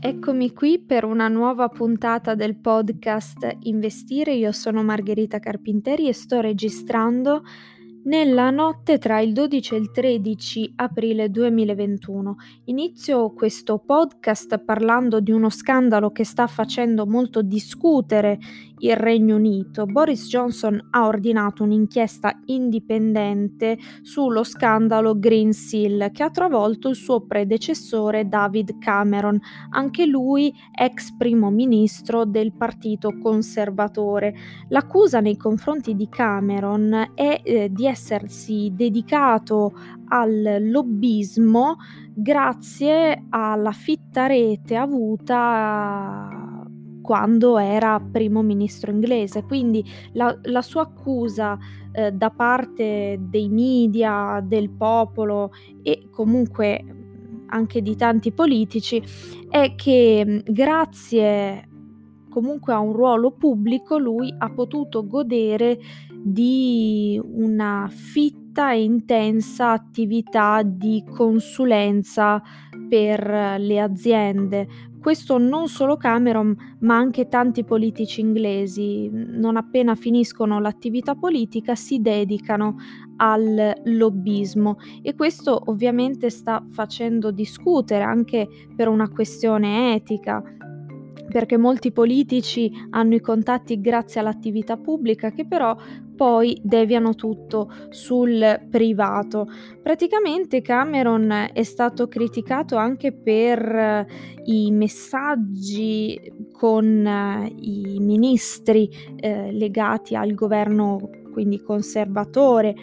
Eccomi qui per una nuova puntata del podcast Investire. Io sono Margherita Carpinteri e sto registrando nella notte tra il 12 e il 13 aprile 2021 inizio questo podcast parlando di uno scandalo che sta facendo molto discutere il Regno Unito. Boris Johnson ha ordinato un'inchiesta indipendente sullo scandalo Green Seal che ha travolto il suo predecessore David Cameron, anche lui ex primo ministro del Partito Conservatore. L'accusa nei confronti di Cameron è eh, di essersi dedicato al lobbismo grazie alla fitta rete avuta quando era primo ministro inglese. Quindi la, la sua accusa eh, da parte dei media, del popolo e comunque anche di tanti politici è che grazie comunque a un ruolo pubblico lui ha potuto godere di una fitta e intensa attività di consulenza per le aziende. Questo non solo Cameron, ma anche tanti politici inglesi, non appena finiscono l'attività politica, si dedicano al lobbismo. E questo ovviamente sta facendo discutere anche per una questione etica perché molti politici hanno i contatti grazie all'attività pubblica che però poi deviano tutto sul privato. Praticamente Cameron è stato criticato anche per eh, i messaggi con eh, i ministri eh, legati al governo quindi conservatore,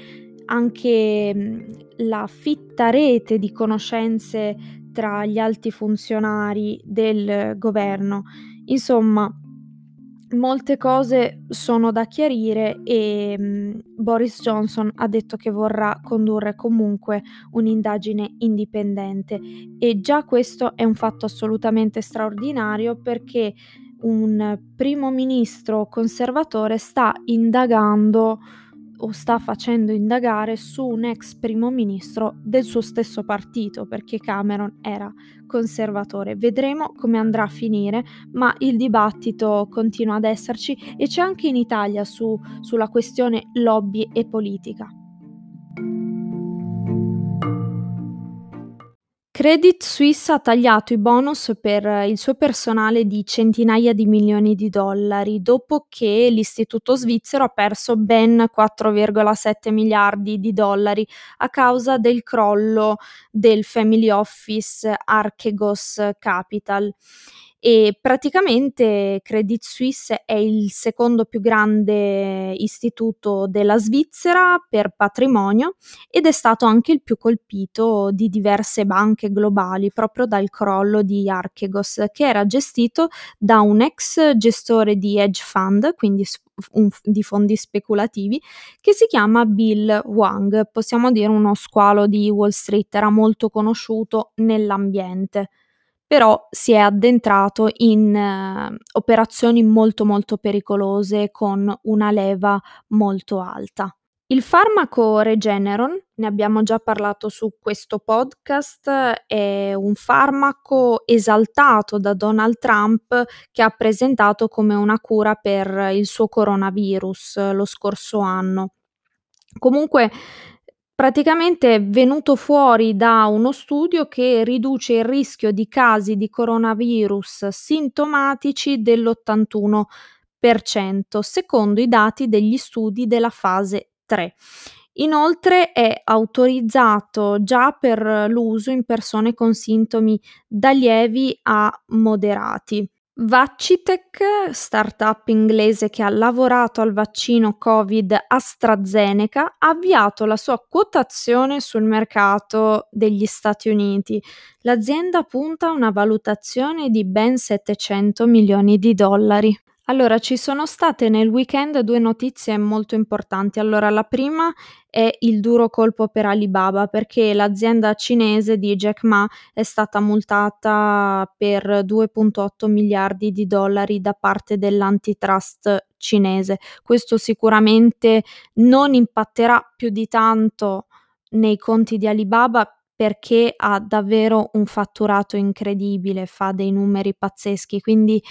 anche mm, la fitta rete di conoscenze tra gli alti funzionari del governo. Insomma, molte cose sono da chiarire e um, Boris Johnson ha detto che vorrà condurre comunque un'indagine indipendente. E già questo è un fatto assolutamente straordinario perché un primo ministro conservatore sta indagando o sta facendo indagare su un ex primo ministro del suo stesso partito, perché Cameron era conservatore. Vedremo come andrà a finire, ma il dibattito continua ad esserci e c'è anche in Italia su, sulla questione lobby e politica. Credit Suisse ha tagliato i bonus per il suo personale di centinaia di milioni di dollari dopo che l'istituto svizzero ha perso ben 4,7 miliardi di dollari a causa del crollo del family office Archegos Capital e praticamente Credit Suisse è il secondo più grande istituto della Svizzera per patrimonio ed è stato anche il più colpito di diverse banche globali proprio dal crollo di Archegos che era gestito da un ex gestore di hedge fund, quindi un, di fondi speculativi, che si chiama Bill Wang, possiamo dire uno squalo di Wall Street, era molto conosciuto nell'ambiente però si è addentrato in eh, operazioni molto molto pericolose con una leva molto alta. Il farmaco Regeneron, ne abbiamo già parlato su questo podcast, è un farmaco esaltato da Donald Trump che ha presentato come una cura per il suo coronavirus lo scorso anno. Comunque praticamente è venuto fuori da uno studio che riduce il rischio di casi di coronavirus sintomatici dell'81%, secondo i dati degli studi della fase 3. Inoltre è autorizzato già per l'uso in persone con sintomi da lievi a moderati. Vaccitech, startup inglese che ha lavorato al vaccino Covid AstraZeneca, ha avviato la sua quotazione sul mercato degli Stati Uniti. L'azienda punta a una valutazione di ben 700 milioni di dollari. Allora, ci sono state nel weekend due notizie molto importanti. Allora, la prima è il duro colpo per Alibaba perché l'azienda cinese di Jack Ma è stata multata per 2.8 miliardi di dollari da parte dell'antitrust cinese. Questo sicuramente non impatterà più di tanto nei conti di Alibaba perché ha davvero un fatturato incredibile, fa dei numeri pazzeschi, quindi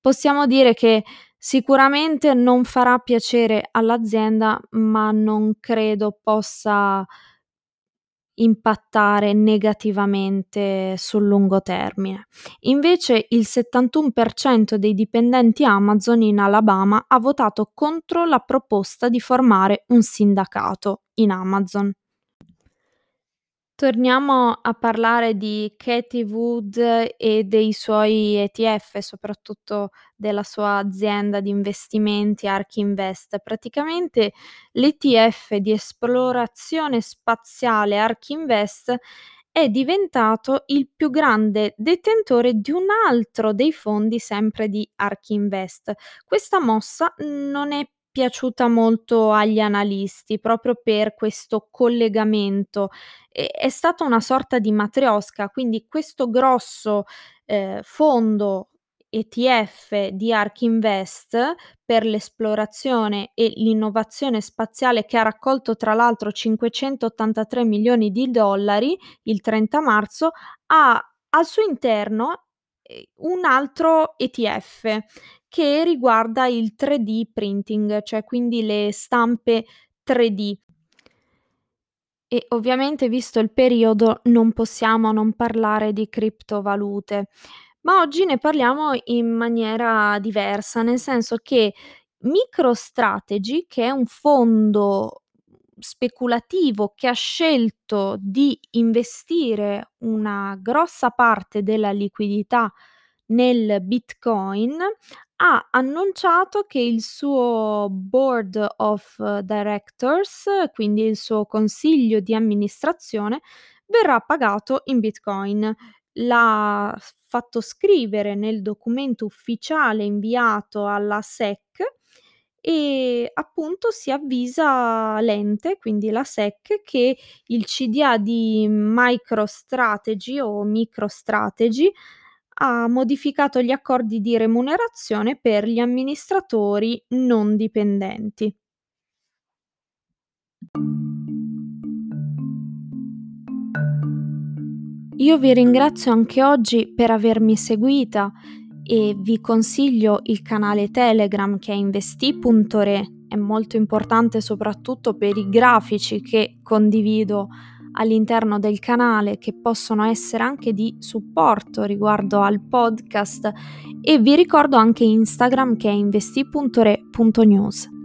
possiamo dire che sicuramente non farà piacere all'azienda, ma non credo possa impattare negativamente sul lungo termine. Invece il 71% dei dipendenti Amazon in Alabama ha votato contro la proposta di formare un sindacato in Amazon. Torniamo a parlare di Katie Wood e dei suoi ETF, soprattutto della sua azienda di investimenti ARK Invest. Praticamente l'ETF di esplorazione spaziale ARK Invest è diventato il più grande detentore di un altro dei fondi sempre di ARK Invest. Questa mossa non è piaciuta molto agli analisti proprio per questo collegamento. E è stata una sorta di matriosca, quindi questo grosso, ehm, fondo ETF di ARK Invest per l'esplorazione e l'innovazione spaziale che ha raccolto tra l'altro 583 milioni di dollari il 30 marzo, ha al suo interno, un altro ETF che riguarda il 3D printing, cioè quindi le stampe 3D. E ovviamente visto il periodo non possiamo non parlare di criptovalute, ma oggi ne parliamo in maniera diversa, nel senso che MicroStrategy, che è un fondo speculativo che ha scelto di investire una grossa parte della liquidità nel Bitcoin, ha annunciato che il suo board of directors, quindi il suo consiglio di amministrazione, verrà pagato in Bitcoin. L'ha fatto scrivere nel documento ufficiale inviato alla SEC e appunto si avvisa l'ente, quindi la SEC, che il CDA di MicroStrategy o MicroStrategy ha modificato gli accordi di remunerazione per gli amministratori non dipendenti. Io vi ringrazio anche oggi per avermi seguita e vi consiglio il canale Telegram che è investi.re, è molto importante soprattutto per i grafici che condivido all'interno del canale che possono essere anche di supporto riguardo al podcast e vi ricordo anche Instagram che è investi.re.news.